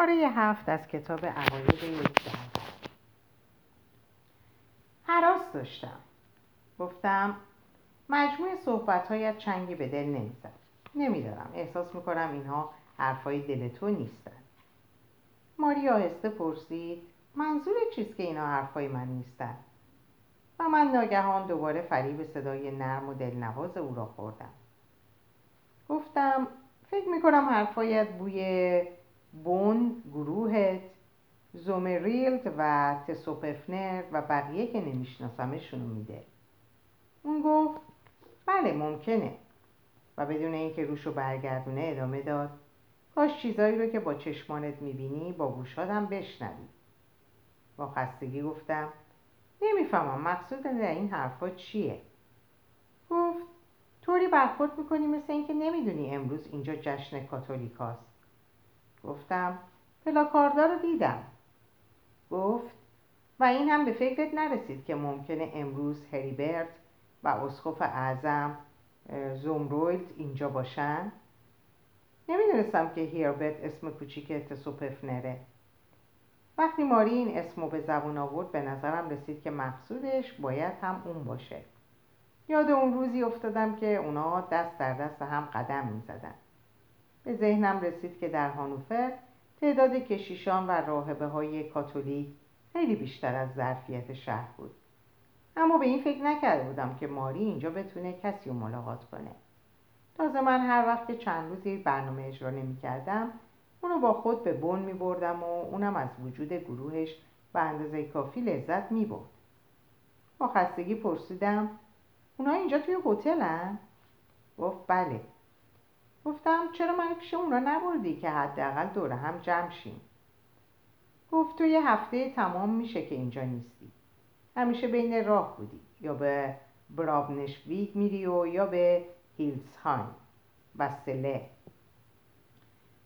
پاره هفت از کتاب عقاید یک دهر حراس داشتم. گفتم مجموع صحبتهایت چنگی به دل نمی‌زد نمیدارم. احساس می‌کنم اینها حرفای دل تو نیستن. ماری آهسته پرسید منظور چیست که اینا حرفای من نیستن؟ و من ناگهان دوباره فریب صدای نرم و دلنواز او را خوردم. گفتم فکر می‌کنم حرفایت بوی بون گروهت. زومریلد و تسوپفنر و بقیه که نمیشناسمشونو میده. اون گفت بله ممکنه. و بدون اینکه روشو برگردونه ادامه داد کاش چیزایی رو که با چشمانت می‌بینی با گوشات هم بشنوی. با خستگی گفتم نمی‌فهمم مقصود در این حرفا چیه. گفت طوری برخورد می‌کنی مثل اینکه نمی‌دونی امروز اینجا جشن کاتولیکاست. گفتم پلاکاردا رو دیدم. گفت و این هم به فکرت نرسید که ممکنه امروز هریبرت و اسقف اعظم زومرویلد اینجا باشن؟ نمی‌دونستم که هیربرت اسم کوچیک تسوپفنره. وقتی ماری این اسمو به زبون آورد به نظرم رسید که مقصودش باید هم اون باشه. یاد اون روزی افتادم که اونا دست در دست هم قدم می زدن. به ذهنم رسید که در هانوفر تعداد کشیشان و راهبه های کاتولیک خیلی بیشتر از ظرفیت شهر بود اما به این فکر نکرده بودم که ماری اینجا بتونه کسی رو ملاقات کنه تازه من هر وقت که چند روزی برنامه اجرا نمی کردم اونو با خود به بن می بردم و اونم از وجود گروهش به اندازه کافی لذت می برد. با خستگی پرسیدم اونا اینجا توی هتلن؟ گفت بله گفتم چرا من پیش اونا نبردی که حداقل دور هم جمع شیم؟ گفت تو یه هفته تمام میشه که اینجا نیستی. همیشه بین راه بودی. یا به برابنشویگ میری و یا به هیلزهایم. سله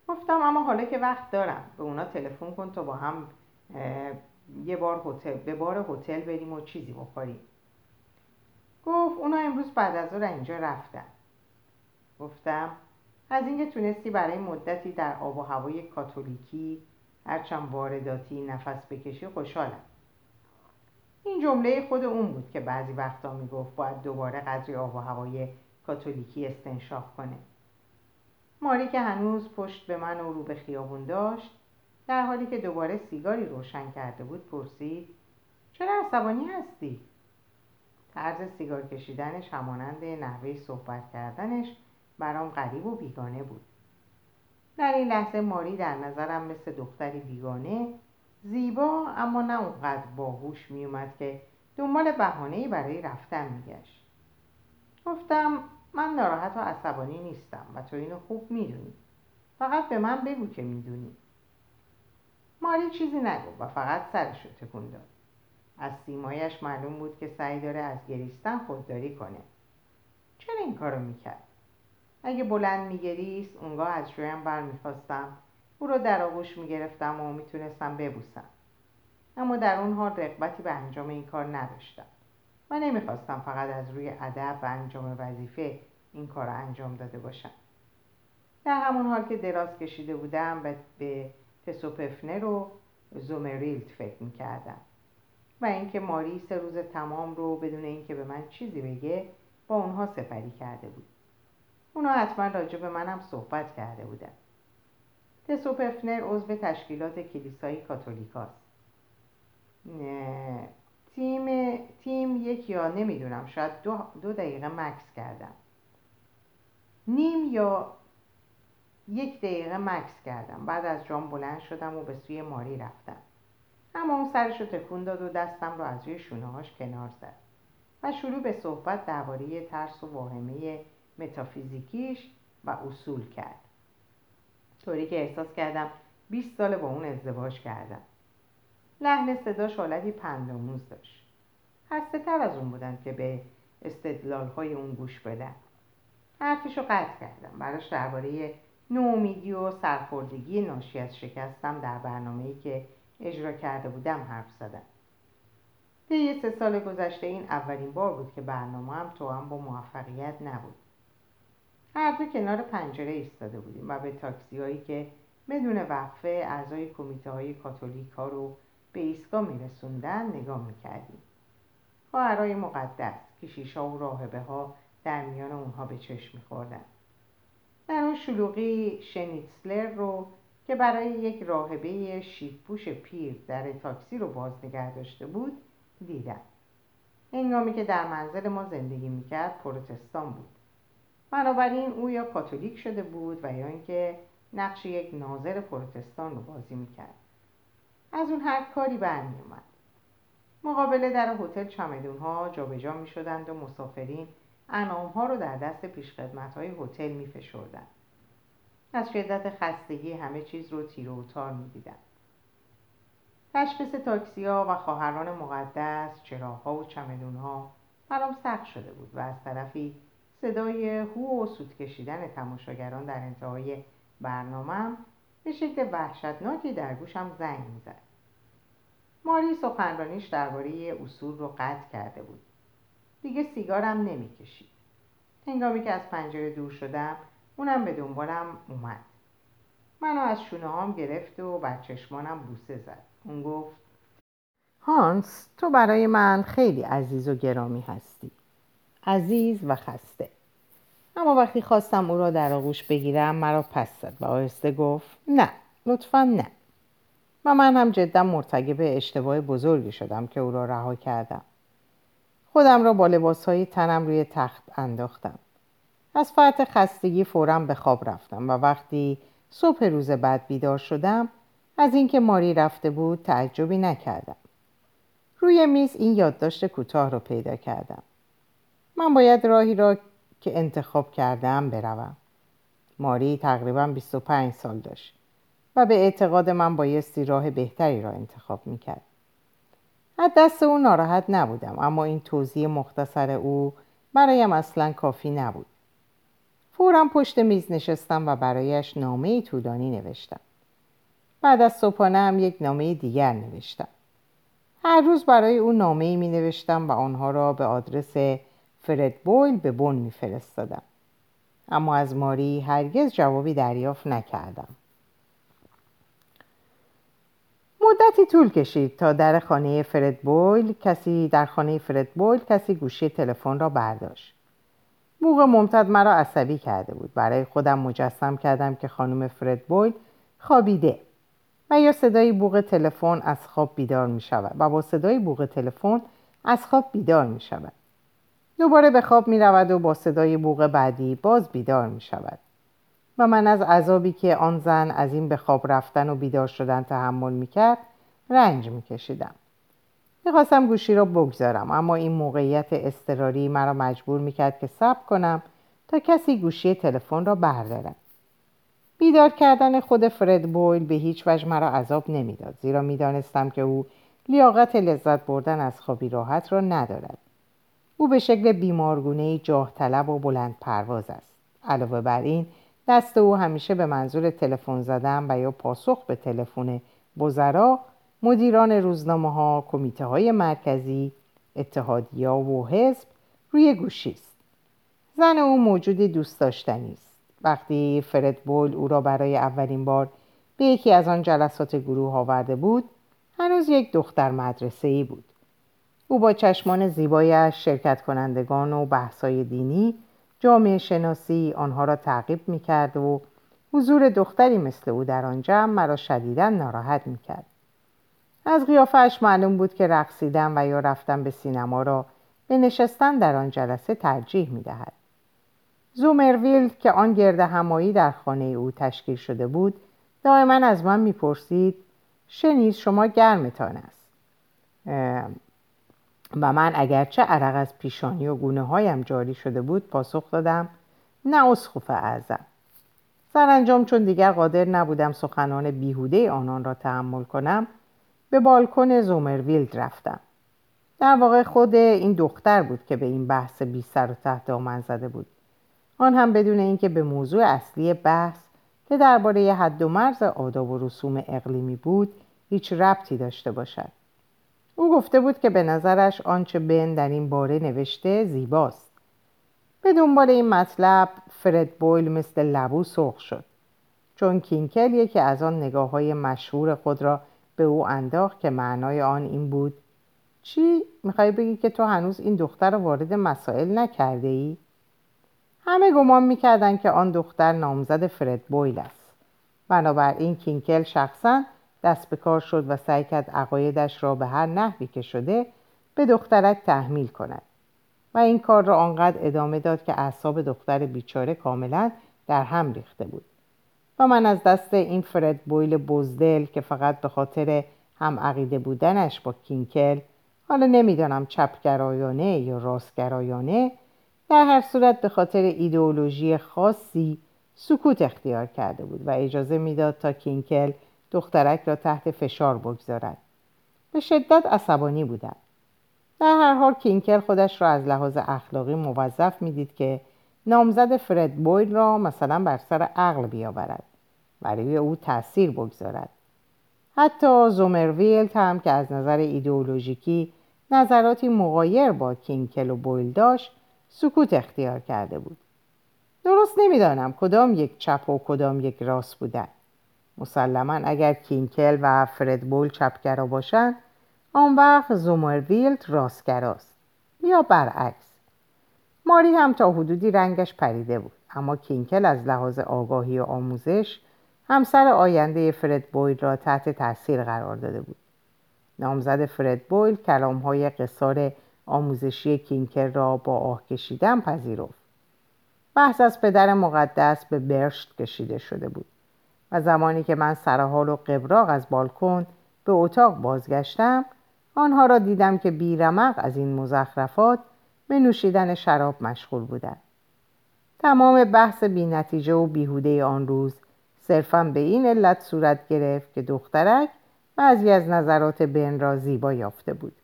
گفتم اما حالا که وقت دارم به اونا تلفن کن تا با هم یه بار هتل به بار هتل بریم و چیزی بخوریم. گفت اونا امروز بعد از اینجا رفتن. گفتم از اینکه تونستی برای مدتی در آب و هوای کاتولیکی هرچند وارداتی نفس بکشی خوشحالم این جمله خود اون بود که بعضی وقتا می‌گفت باید دوباره قدری آب و هوای کاتولیکی استنشاق کنه ماری که هنوز پشت به من و رو به خیابون داشت در حالی که دوباره سیگاری روشن کرده بود پرسید چرا عصبانی هستی؟ طرز سیگار کشیدنش همانند نحوه صحبت کردنش برام غریب و بیگانه بود. در این لحظه ماری در نظرم مثل دختری بیگانه زیبا اما نه اونقدر باهوش میومد که دنبال بهانه‌ای برای رفتن میگشت. گفتم من ناراحت و عصبانی نیستم و تو اینو خوب می‌دونی. فقط به من بگو که می‌دونی. ماری چیزی نگفت و فقط سرش رو تکون داد. از سیمایش معلوم بود که سعی داره از گریستن خودداری کنه. چرا این کارو می‌کرد؟ اگه بلند میگریست اونگاه از جویم بر می‌خواستم او رو در آغوش می‌گرفتم و می‌تونستم ببوسم. اما در اون حال رقبتی به انجام این کار نداشتم. و نمی‌خواستم فقط از روی ادب و انجام وظیفه این کار رو انجام داده باشم. در همون حال که دراز کشیده بودم به تسوپفنر و زومریلت فکر می‌کردم. و اینکه ماری سه روز تمام رو بدون اینکه به من چیزی بگه با اونها سپری کرده بود. اونا حتما راجع به منم صحبت کرده بودن. تسوپفنر عضو تشکیلات کلیسای کاتولیکاست. تیم تیم یک یا نمی‌دونم شاید دو, دو دقیقه مکس کردم. نیم یا یک دقیقه مکس کردم. بعد از جام بلند شدم و به سوی ماری رفتم. اما اون سرش رو تکون داد و دستم رو از روی شونه هاش کنار زد و شروع به صحبت درباره ترس و واهمه متافیزیکیش و اصول کرد. طوری که احساس کردم 20 سال با اون ازدواج کردم. لحن صداش حالتی پنداموز داشت. خسته تر از اون بودم که به استدلال های اون گوش بدم. حرفش رو قطع کردم. براش درباره نومیدی و سرخوردگی ناشی از شکستم در برنامه‌ای که اجرا کرده بودم حرف زدم. طی سه سال گذشته این اولین بار بود که برنامه هم تو هم با موفقیت نبود. هر دو کنار پنجره ایستاده بودیم و به تاکسی هایی که بدون وقفه اعضای کمیته های کاتولیک ها رو به ایستگاه میرسوندن نگاه می‌کردیم. خواهرای مقدس کشیش ها و راهبه ها در میان اونها به چشم میخوردن. در اون شلوغی شنیتسلر رو که برای یک راهبه شیفپوش پیر در تاکسی رو باز نگه داشته بود دیدم هنگامی که در منزل ما زندگی می‌کرد پروتستان بود. بنابراین او یا کاتولیک شده بود و یا اینکه نقش یک ناظر پروتستان رو بازی می‌کرد از اون هر کاری برمیومد مقابل در هتل چمدون ها جابجا می شدند و مسافرین انعام ها رو در دست پیشخدمت های هتل می فشردند. از شدت خستگی همه چیز رو تیر و تار می دیدن. تشخیص تاکسی ها و خواهران مقدس ها و چمدون ها برام سخت شده بود و از طرفی صدای هو و سود کشیدن تماشاگران در انتهای برنامهم به شکل وحشتناکی در گوشم زنگ می‌زد. ماری سخنرانیش درباره اصول رو قطع کرده بود. دیگه سیگارم نمی‌کشید. هنگامی که از پنجره دور شدم اونم به دنبالم اومد. منو از شونه هام گرفت و بر چشمانم بوسه زد. اون گفت هانس تو برای من خیلی عزیز و گرامی هستی. عزیز و خسته. اما وقتی خواستم او را در آغوش بگیرم مرا پس زد و آهسته گفت نه لطفا نه. و من هم جدا مرتکب اشتباه بزرگی شدم که او را رها کردم. خودم را با لباسهای تنم روی تخت انداختم. از فرط خستگی فورا به خواب رفتم و وقتی صبح روز بعد بیدار شدم از اینکه ماری رفته بود تعجبی نکردم. روی میز این یادداشت کوتاه را پیدا کردم. من باید راهی را که انتخاب کردم بروم. ماری تقریبا 25 سال داشت و به اعتقاد من بایستی راه بهتری را انتخاب می‌کرد. از دست او ناراحت نبودم اما این توضیح مختصر او برایم اصلا کافی نبود. فورا پشت میز نشستم و برایش نامه طولانی نوشتم. بعد از صبحانه هم یک نامه دیگر نوشتم. هر روز برای او نامه می نوشتم و آنها را به آدرس فرد بویل به بن می فرستادم. اما از ماری هرگز جوابی دریافت نکردم. مدتی طول کشید تا در خانه فرد بویل کسی در خانه فرد بویل کسی گوشی تلفن را برداشت. بوغ ممتد مرا عصبی کرده بود. برای خودم مجسم کردم که خانم فرد بویل خوابیده. و یا صدای بوغ تلفن از خواب بیدار می شود و با صدای بوغ تلفن از خواب بیدار می شود دوباره به خواب می رود و با صدای بوغ بعدی باز بیدار می شود و من از عذابی که آن زن از این به خواب رفتن و بیدار شدن تحمل می کرد رنج می کشیدم می‌خواستم گوشی را بگذارم اما این موقعیت اضطراری مرا مجبور می‌کرد که صبر کنم تا کسی گوشی تلفن را بردارد. بیدار کردن خود فرد بویل به هیچ وجه مرا عذاب نمی‌داد زیرا می‌دانستم که او لیاقت لذت بردن از خوابی راحت را ندارد. او به شکل بیمارگونه جاه طلب و بلند پرواز است. علاوه بر این دست او همیشه به منظور تلفن زدن و یا پاسخ به تلفن وزرا مدیران روزنامه ها کمیته های مرکزی اتحادیا و حزب روی گوشی است. زن او موجودی دوست داشتنی است. وقتی فرد بول او را برای اولین بار به یکی از آن جلسات گروه آورده بود هنوز یک دختر مدرسه ای بود. او با چشمان زیبایش شرکت کنندگان و بحثای دینی جامعه شناسی آنها را تعقیب می کرد و حضور دختری مثل او در آن جمع مرا شدیدا ناراحت می کرد. از قیافش معلوم بود که رقصیدن و یا رفتن به سینما را به نشستن در آن جلسه ترجیح می دهد. زومرویل که آن گرد همایی در خانه او تشکیل شده بود دائما از من می‌پرسید شنیز شما گرمتان است و من اگرچه عرق از پیشانی و گونه هایم جاری شده بود پاسخ دادم نه اسخوف اعظم. سرانجام چون دیگر قادر نبودم سخنان بیهوده آنان را تحمل کنم به بالکن زومرویلد رفتم. در واقع خود این دختر بود که به این بحث بی سر و تحت آمن زده بود. آن هم بدون اینکه به موضوع اصلی بحث که درباره حد و مرز آداب و رسوم اقلیمی بود هیچ ربطی داشته باشد. او گفته بود که به نظرش آنچه بن در این باره نوشته زیباست به دنبال این مطلب فرد بویل مثل لبو سرخ شد چون کینکل یکی از آن نگاه های مشهور خود را به او انداخت که معنای آن این بود چی؟ می‌خوای بگی که تو هنوز این دختر را وارد مسائل نکرده ای؟ همه گمان می‌کردند که آن دختر نامزد فرد بویل است بنابراین کینکل شخصا دست به کار شد و سعی کرد عقایدش را به هر نحوی که شده به دخترک تحمیل کند. و این کار را آنقدر ادامه داد که اعصاب دختر بیچاره کاملا در هم ریخته بود. و من از دست این فرد بویل بزدل که فقط به خاطر هم عقیده بودنش با کینکل حالا نمی‌دانم چپگرایانه یا راستگرایانه در هر صورت به خاطر ایدئولوژی خاصی سکوت اختیار کرده بود و اجازه می‌داد تا کینکل دخترک را تحت فشار بگذارد. به شدت عصبانی بودم. در هر حال کینکل خودش را از لحاظ اخلاقی موظف می‌دید که نامزد فرد بویل را مثلا بر سر عقل بیاورد و روی او تاثیر بگذارد. حتی زومرویلت هم که از نظر ایدئولوژیکی نظراتی مغایر با کینکل و بویل داشت سکوت اختیار کرده بود. درست نمی‌دانم کدام یک چپ و کدام یک راست بودن مسلما اگر کینکل و فرد بول چپگرا باشند آن وقت زومرویلت راستگراست. یا برعکس. ماری هم تا حدودی رنگش پریده بود اما کینکل از لحاظ آگاهی و آموزش همسر آینده فرد بویل را تحت تاثیر قرار داده بود. نامزد فرد بویل کلام های قصار آموزشی کینکل را با آه کشیدن پذیرفت. بحث از پدر مقدس به برشت کشیده شده بود. و زمانی که من سرحال و قبراق از بالکن به اتاق بازگشتم آنها را دیدم که بیرمق از این مزخرفات به نوشیدن شراب مشغول بودند. تمام بحث بینتیجه و بیهوده آن روز صرفا به این علت صورت گرفت که دخترک بعضی از نظرات بن را زیبا یافته بود.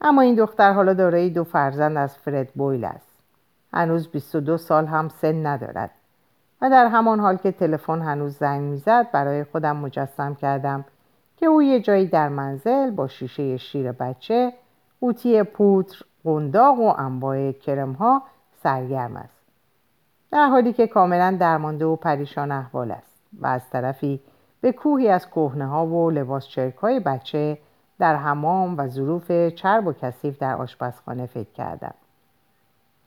اما این دختر حالا دارای دو فرزند از فرد بویل است. هنوز 22 سال هم سن ندارد. و در همان حال که تلفن هنوز زنگ می‌زد برای خودم مجسم کردم که او یه جایی در منزل با شیشه شیر بچه قوطی پودر قنداق و انواع کرم ها سرگرم است. در حالی که کاملا درمانده و پریشان احوال است و از طرفی به کوهی از کهنه ها و لباس چرک های بچه در حمام و ظروف چرب و کثیف در آشپزخانه فکر کردم.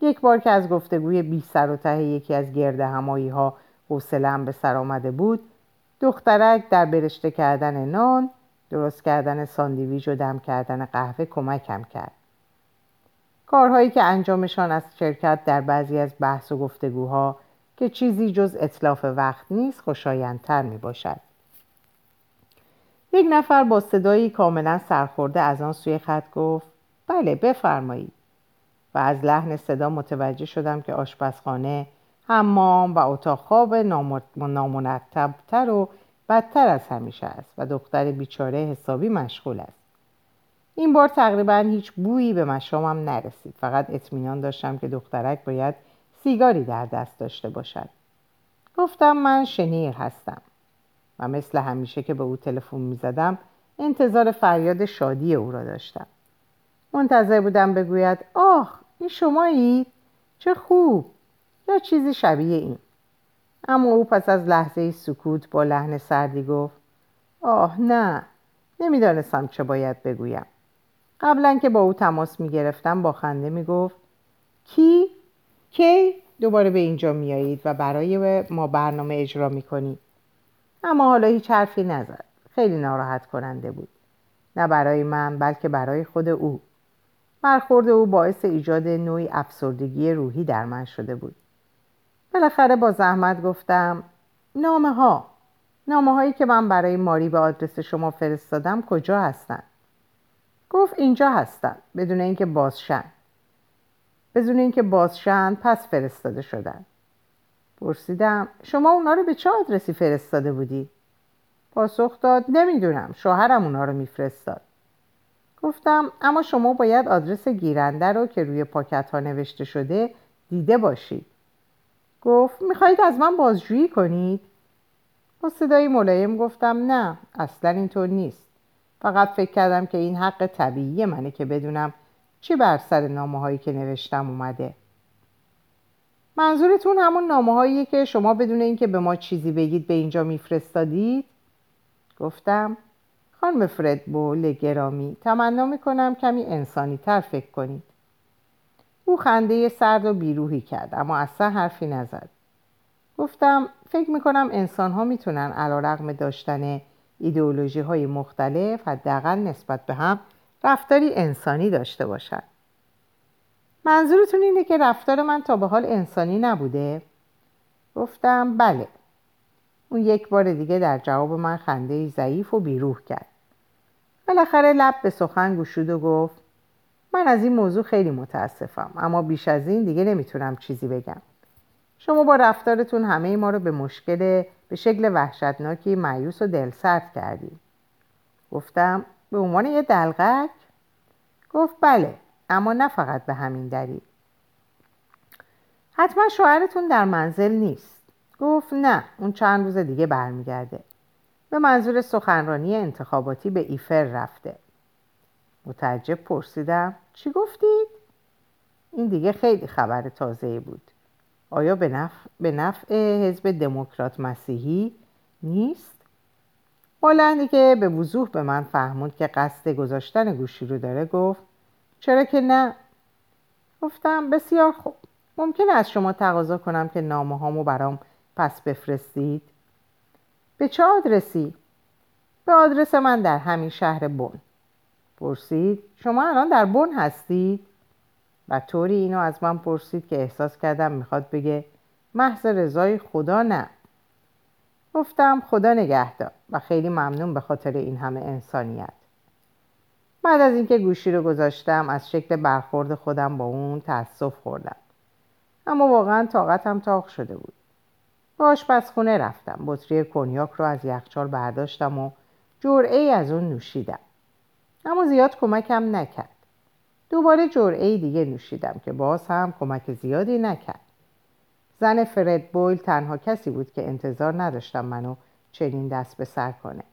یک بار که از گفتگوی بی سر و ته یکی از گرد همایی ها حوصله‌ام به سر آمده بود دخترک در برشته کردن نان درست کردن ساندویژ و دم کردن قهوه کمکم کرد کارهایی که انجامشان از شرکت در بعضی از بحث و گفتگوها که چیزی جز اطلاف وقت نیست خوشایندتر می باشد. یک نفر با صدایی کاملا سرخورده از آن سوی خط گفت بله بفرمایید و از لحن صدا متوجه شدم که آشپزخانه حمام و اتاق خواب نامرتبتر و بدتر از همیشه است و دختر بیچاره حسابی مشغول است. این بار تقریبا هیچ بویی به مشامم نرسید. فقط اطمینان داشتم که دخترک باید سیگاری در دست داشته باشد. گفتم من شنیر هستم و مثل همیشه که به او تلفن می‌زدم انتظار فریاد شادی او را داشتم. منتظر بودم بگوید آه این شمایید چه خوب. یا چیزی شبیه این. اما او پس از لحظه سکوت با لحن سردی گفت آه نه نمی‌دانستم چه باید بگویم. قبلا که با او تماس می گرفتم با خنده می گفت کی؟ کی؟ دوباره به اینجا میایید و برای ما برنامه اجرا می کنید اما حالا هیچ حرفی نزد. خیلی ناراحت کننده بود. نه برای من بلکه برای خود او. برخورد او باعث ایجاد نوعی افسردگی روحی در من شده بود. بالاخره با زحمت گفتم نامه ها نامه هایی که من برای ماری به آدرس شما فرستادم کجا هستند گفت اینجا هستن بدون اینکه بازشن. بدون اینکه بازشن پس فرستاده شدن. پرسیدم شما اونا رو به چه آدرسی فرستاده بودی؟ پاسخ داد نمی‌دونم شوهرم اونا رو میفرستاد. گفتم اما شما باید آدرس گیرنده رو که روی پاکت ها نوشته شده دیده باشید گفت می‌خواهید از من بازجویی کنید؟ با صدای ملایم گفتم نه اصلا اینطور نیست فقط فکر کردم که این حق طبیعی منه که بدونم چی بر سر نامه هایی که نوشتم اومده منظورتون همون نامه که شما بدون اینکه به ما چیزی بگید به اینجا میفرستادید؟ گفتم خانم فرد بول گرامی تمنا می‌کنم کمی انسانی تر فکر کنید. او خنده سرد و بیروهی کرد اما اصلا حرفی نزد. گفتم فکر می‌کنم انسان ها می‌تونن علا رقم داشتن ایدئولوژی های مختلف حداقل نسبت به هم رفتاری انسانی داشته باشند منظورتون اینه که رفتار من تا به حال انسانی نبوده؟ گفتم بله. اون یک بار دیگه در جواب من خنده ضعیف و بیروح کرد. بالاخره لب به سخن گشود و گفت من از این موضوع خیلی متاسفم اما بیش از این دیگه نمی‌تونم چیزی بگم. شما با رفتارتون همه ما رو به مشکل به شکل وحشتناکی معیوس و دلسرد کردیم گفتم به عنوان یه دلغک؟ گفت بله اما نه فقط به همین دلیل. حتما شوهرتون در منزل نیست. گفت نه اون چند روز دیگه برمیگرده. به منظور سخنرانی انتخاباتی به ایفر رفته متعجب پرسیدم چی گفتید؟ این دیگه خیلی خبر تازه بود آیا به نفع, به نفع حزب دموکرات مسیحی نیست؟ با که به وضوح به من فهموند که قصد گذاشتن گوشی رو داره گفت چرا که نه؟ گفتم بسیار خوب ممکن از شما تقاضا کنم که نامه هامو برام پس بفرستید؟ به چه آدرسی؟ به آدرس من در همین شهر بون پرسید شما الان در بون هستید؟ و طوری اینو از من پرسید که احساس کردم می‌خواد بگه محض رضای خدا نه. گفتم خدا نگهدار و خیلی ممنون به خاطر این همه انسانیت. بعد از اینکه گوشی رو گذاشتم از شکل برخورد خودم با اون تأسف خوردم. اما واقعا طاقتم تاق شده بود. به آشپزخونه رفتم. بطری کنیاک رو از یخچال برداشتم و جرعه از اون نوشیدم. اما زیاد کمکم نکرد. دوباره جرعه دیگه نوشیدم که باز هم کمک زیادی نکرد. زن فرد بویل تنها کسی بود که انتظار نداشتم منو چنین دست به سر کنه.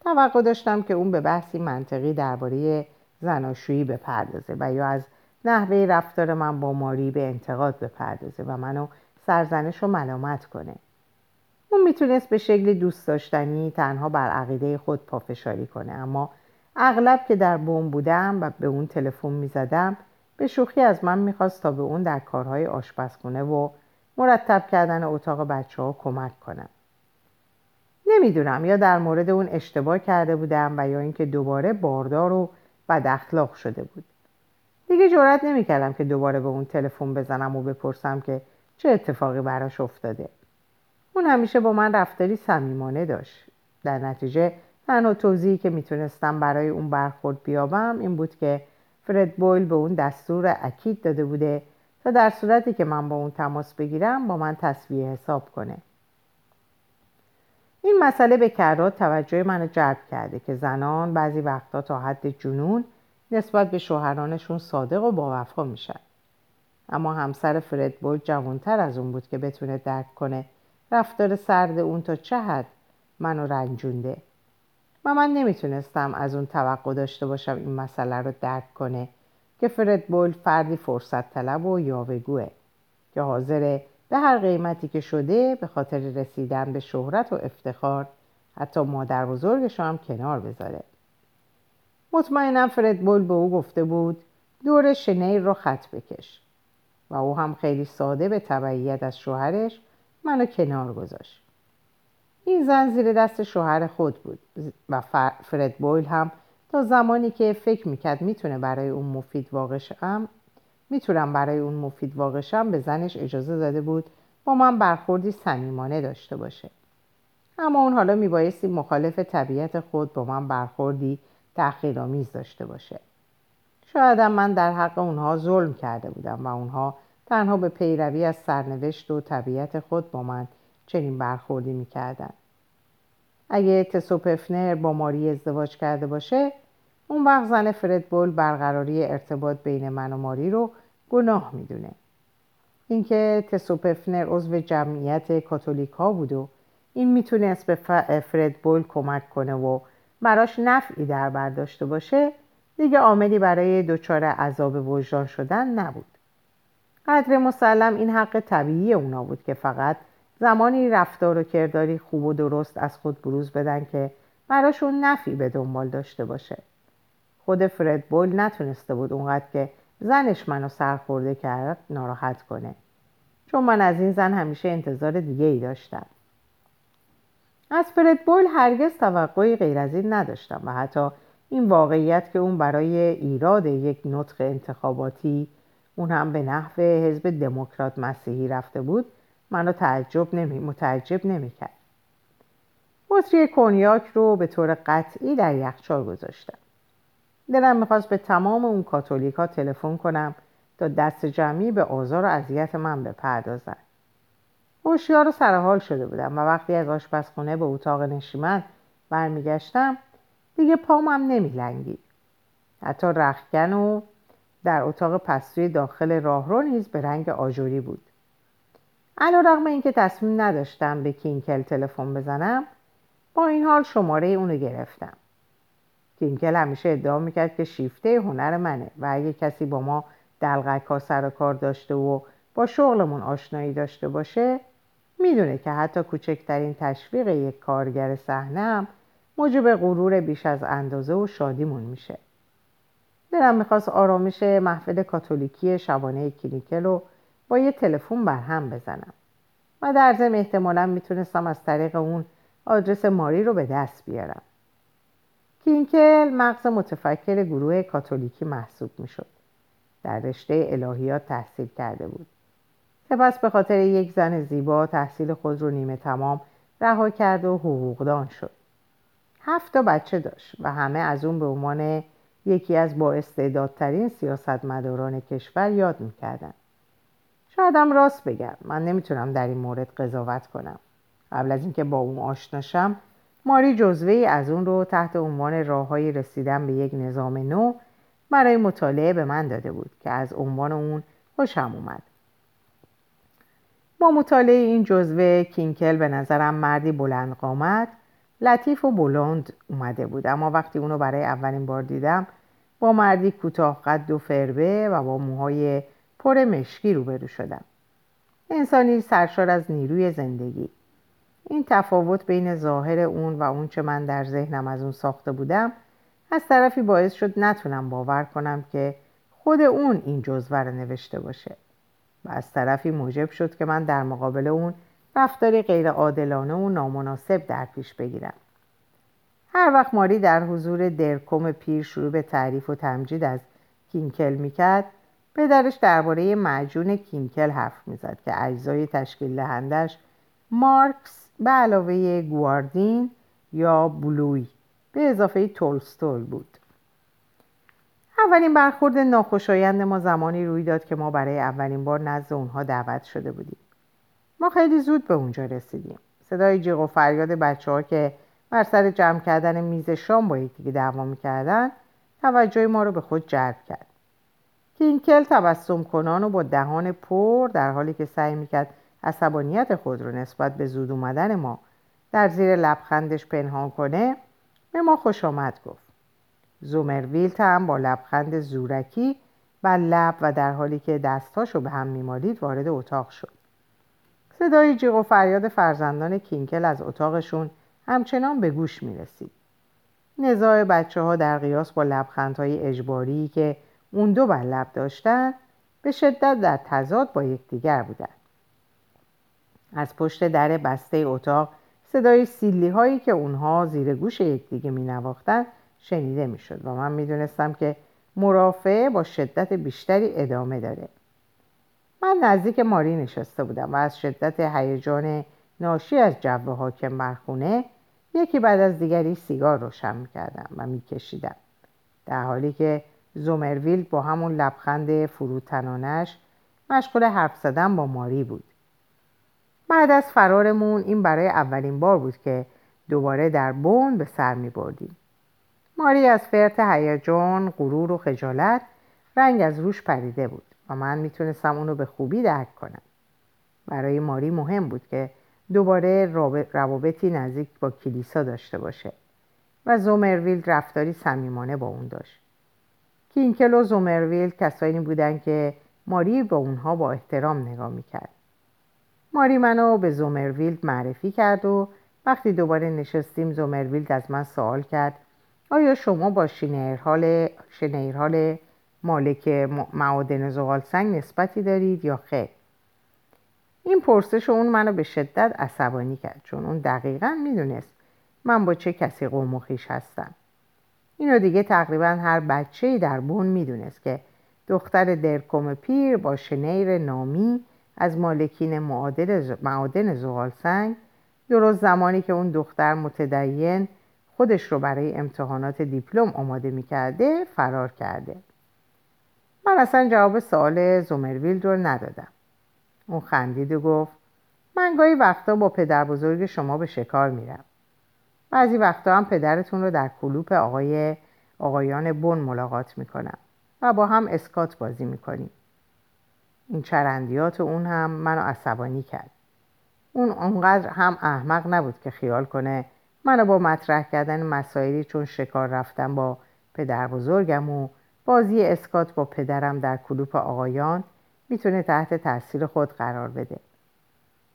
توقع داشتم که اون به بحثی منطقی درباره زناشویی بپردازه و یا از نحوه رفتار من با ماری به انتقاد بپردازه و منو سرزنش و ملامت کنه. اون می‌تونست به شکل دوست داشتنی تنها بر عقیده خود پافشاری کنه اما اغلب که در بوم بودم و به اون تلفن می‌زدم به شوخی از من می‌خواست تا به اون در کارهای آشپزخونه و مرتب کردن اتاق بچه ها کمک کنم. نمی‌دونم یا در مورد اون اشتباه کرده بودم و یا اینکه دوباره باردار و بد اخلاق شده بود. دیگه جرات نمی‌کردم که دوباره به اون تلفن بزنم و بپرسم که چه اتفاقی براش افتاده؟ اون همیشه با من رفتاری صمیمانه داشت. در نتیجه تنها توضیحی که می‌تونستم برای اون برخورد بیابم این بود که فرد بویل به اون دستور اکید داده بوده تا در صورتی که من با اون تماس بگیرم با من تصویه حساب کنه. این مسئله به کرات توجه منو جلب کرده که زنان بعضی وقتا تا حد جنون نسبت به شوهرانشون صادق و باوفا میشن. اما همسر فرد بویل جوانتر از اون بود که بتونه درک کنه رفتار سرد اون تا چه حد منو رنجونده. و من نمی‌تونستم از اون توقع داشته باشم این مسئله رو درک کنه که فرد بول فردی فرصت طلب و یاوگوه که حاضره به هر قیمتی که شده به خاطر رسیدن به شهرت و افتخار حتی مادر بزرگش هم کنار بذاره. مطمئنم فرد بول به او گفته بود دور شنیر رو خط بکش. و او هم خیلی ساده به تبعیت از شوهرش منو کنار گذاشت. این زن زیر دست شوهر خود بود و فرد بویل هم تا زمانی که فکر می‌کرد می‌تونه برای اون مفید واقعشم می‌تونم برای اون مفید واقعشم به زنش اجازه داده بود با من برخوردی صمیمانه داشته باشه. اما اون حالا میبایستی مخالف طبیعت خود با من برخوردی تحقیرآمیز داشته باشه. شایدم من در حق اونها ظلم کرده بودم و اونها تنها به پیروی از سرنوشت و طبیعت خود با من چنین برخوردی می‌کردن. اگه تسوپفنر با ماری ازدواج کرده باشه اون وقت زن فرد بول برقراری ارتباط بین من و ماری رو گناه می‌دونه. اینکه تسوپفنر عضو جمعیت کاتولیک ها بود و این می‌تونست به فرد بول کمک کنه و براش نفعی در برداشته باشه دیگه عاملی برای دچار عذاب وجدان شدن نبود. قدر مسلم این حق طبیعی اونا بود که فقط زمانی رفتار و کرداری خوب و درست از خود بروز بدن که براشون نفی به دنبال داشته باشه. خود فرد بول نتونسته بود اونقدر که زنش منو سرخورده کرد ناراحت کنه. چون من از این زن همیشه انتظار دیگه ای داشتم. از فرد بول هرگز توقعی غیر از این نداشتم و حتی این واقعیت که اون برای ایراد یک نطق انتخاباتی اون هم به نحو حزب دموکرات مسیحی رفته بود منو تعجب نمی متعجب نمی‌کرد بطری کنیاک رو به طور قطعی در یخچال گذاشتم. دلم می‌خواست به تمام اون کاتولیک تلفن کنم تا دست جمعی به آزار و اذیت من بپردازن. هوشیار و سرحال شده بودم و وقتی از آشپزخونه به اتاق نشیمن برمیگشتم دیگه پامم نمیلنگید حتی رخکن و در اتاق پستوی داخل راهرو نیز به رنگ آجوری بود. علا رقم اینکه تصمیم نداشتم به کینکل تلفن بزنم با این حال شماره اونو گرفتم. کینکل همیشه ادعا می‌کرد که شیفته هنر منه و اگه کسی با ما دلغک ها سر کار داشته و با شغلمون آشنایی داشته باشه می‌دونه که حتی کوچکترین تشویق یک کارگر صحنه موجب غرور بیش از اندازه و شادیمون میشه. دلم می‌خواست آرامش محفل کاتولیکی شبانه کلینیکل رو با یه تلفن بر هم بزنم. و در ضمن احتمالا می‌تونستم از طریق اون آدرس ماری رو به دست بیارم. کینکل مغز متفکر گروه کاتولیکی محسوب می‌شد. در رشته الهیات تحصیل کرده بود. سپس به خاطر یک زن زیبا تحصیل خود رو نیمه تمام رها کرد و حقوقدان شد. هفت تا بچه داشت و همه از اون به عنوان یکی از با استعدادترین سیاستمداران کشور یاد می‌کردن. شایدم راست بگم من نمی‌تونم در این مورد قضاوت کنم. قبل از اینکه با اون آشناشم ماری جزوه از اون رو تحت عنوان راههایی رسیدن به یک نظام نو برای مطالعه به من داده بود که از عنوان اون خوشم اومد. با مطالعه این جزوه کینکل به نظرم مردی بلند قامت لطیف و بلند اومده بود. اما وقتی اونو برای اولین بار دیدم با مردی کوتاه قد و فربه و با موهای پر مشکی روبرو شدم. انسانی سرشار از نیروی زندگی. این تفاوت بین ظاهر اون و اون چه من در ذهنم از اون ساخته بودم از طرفی باعث شد نتونم باور کنم که خود اون این جزوه رو نوشته باشه. و از طرفی موجب شد که من در مقابل اون رفتاری غیر عادلانه و نامناسب در پیش بگیرم هر وقت ماری در حضور درکم پیر شروع به تعریف و تمجید از کینکل می‌کرد پدرش درباره معجون کینکل حرف می‌زد که اجزای تشکیل دهندش مارکس به علاوه گواردین یا بلوی به اضافه تولستول بود. اولین برخورد ناخوشایند ما زمانی روی داد که ما برای اولین بار نزد اونها دعوت شده بودیم. ما خیلی زود به اونجا رسیدیم. صدای جیغ و فریاد بچه ها که بر سر جمع کردن میز شام با یکدیگه دعوا می‌کردن توجه ما رو به خود جلب کرد. کینکل تبسم کنان و با دهان پر در حالی که سعی می‌کرد عصبانیت خود رو نسبت به زود اومدن ما در زیر لبخندش پنهان کنه به ما خوش آمد گفت. زومرویلت هم با لبخند زورکی و لب و در حالی که دستاشو به هم میمالید وارد اتاق شد. صدای جیغ و فریاد فرزندان کینکل از اتاقشون همچنان به گوش می رسید. نزاع بچه ها در قیاس با لبخندهای اجباری که اون دو بر لب داشتن به شدت در تضاد با یکدیگر بودند. از پشت در بسته اتاق صدای سیلی هایی که اونها زیر گوش یکدیگه می نواختن شنیده می شد و من می دونستم که مرافعه با شدت بیشتری ادامه داره. من نزدیک ماری نشسته بودم و از شدت هیجان ناشی از جو حاکم بر خونه یکی بعد از دیگری سیگار روشن می‌کردم و میکشیدم. در حالی که زومرویل با همون لبخند فروتنانش مشغول حرف زدن با ماری بود. بعد از فرارمون این برای اولین بار بود که دوباره در بون به سر می بردیم. ماری از فرت هیجان، غرور و خجالت رنگ از روش پریده بود. و من می‌تونستم اونو به خوبی درک کنم. برای ماری مهم بود که دوباره روابطی نزدیک با کلیسا داشته باشه و زومرویل رفتاری صمیمانه با اون داشت کینکل و زومرویل کسانی بودند که ماری به اونها با احترام نگاه می‌کرد ماری منو به زومرویلد معرفی کرد و وقتی دوباره نشستیم زومرویلد از من سوال کرد آیا شما با شنیرهال, شنیرهال مالک معادن زغال سنگ نسبتی دارید یا خیر؟ این پرسش اون منو به شدت عصبانی کرد چون اون دقیقا می‌دونست من با چه کسی قوم و خیش هستم. اینو دیگه تقریبا هر بچه در بون می‌دونست که دختر درکوم پیر با شنیر نامی از مالکین معادن زغال سنگ درست زمانی که اون دختر متدین خودش رو برای امتحانات دیپلم آماده می‌کرده فرار کرده. من اصلا جواب سوال زومرویلد رو ندادم. اون خندید و گفت من گاهی وقتا با پدر بزرگ شما به شکار میرم. بعضی وقتا هم پدرتون رو در کلوپ آقای آقایان بن ملاقات می‌کنم و با هم اسکات بازی می‌کنیم. این چرندیات اون هم منو عصبانی کرد. اون اونقدر هم احمق نبود که خیال کنه منو با مطرح کردن مسائلی چون شکار رفتم با پدر بزرگم و بازی اسکات با پدرم در کلوپ آقایان می‌تونه تحت تاثیر خود قرار بده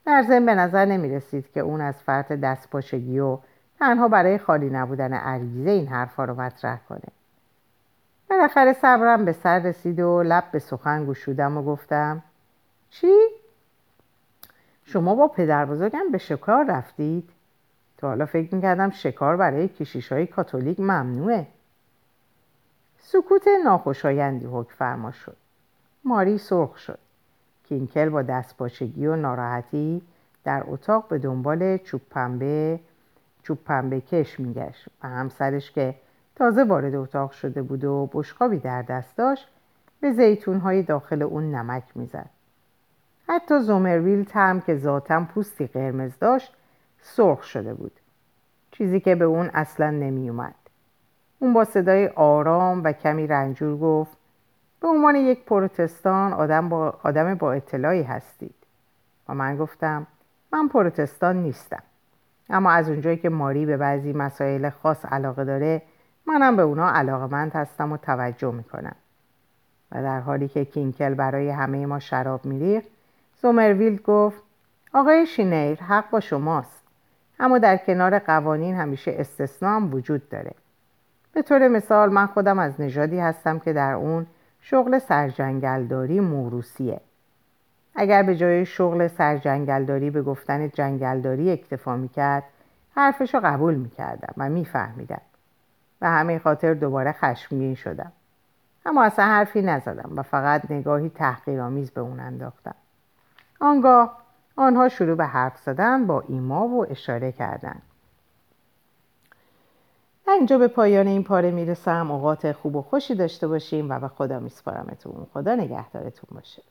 در ضمن به نظر نمی رسید که اون از فرط دستپاچگی و تنها برای خالی نبودن عریضه این حرفا رو مطرح کنه بالاخره صبرم به سر رسید و لب به سخن گشودم و گفتم چی؟ شما با پدر بزرگم به شکار رفتید؟ تا حالا فکر می‌کردم شکار برای کشیش های کاتولیک ممنوعه سکوت ناخوشایندی حکم فرما شد. ماری سرخ شد. کینکل با دستپاچگی و ناراحتی در اتاق به دنبال چوب پنبه چوب پنبه کش میگشت و همسرش که تازه وارد اتاق شده بود و بشقابی در دست داشت به زیتونهای داخل اون نمک می‌زد. حتی زومرویل هم که ذاتم پوستی قرمز داشت سرخ شده بود. چیزی که به اون اصلا نمی اومد. اون با صدای آرام و کمی رنجور گفت به عنوان یک پروتستان آدم با, آدم با اطلاعی هستید. و من گفتم من پروتستان نیستم. اما از اونجایی که ماری به بعضی مسائل خاص علاقه داره منم به اونا علاقه مند هستم و توجه می‌کنم. و در حالی که کینکل برای همه ما شراب میریخت سومرویلد گفت آقای شینیر حق با شماست. اما در کنار قوانین همیشه استثنا وجود داره. به طور مثال من خودم از نژادی هستم که در اون شغل سرجنگلداری موروسیه اگر به جای شغل سرجنگلداری به گفتن جنگلداری اکتفا می‌کرد حرفش رو قبول می‌کردم و میفهمیدم و همه خاطر دوباره خشمگین شدم. اما اصلا حرفی نزدم و فقط نگاهی تحقیرآمیز به اون انداختم. آنگاه آنها شروع به حرف زدن با ایما و اشاره کردند اینجا به پایان این پاره می‌رسم. اوقات خوب و خوشی داشته باشیم و به خدا میسپارمتون. خدا نگهدارتون باشه.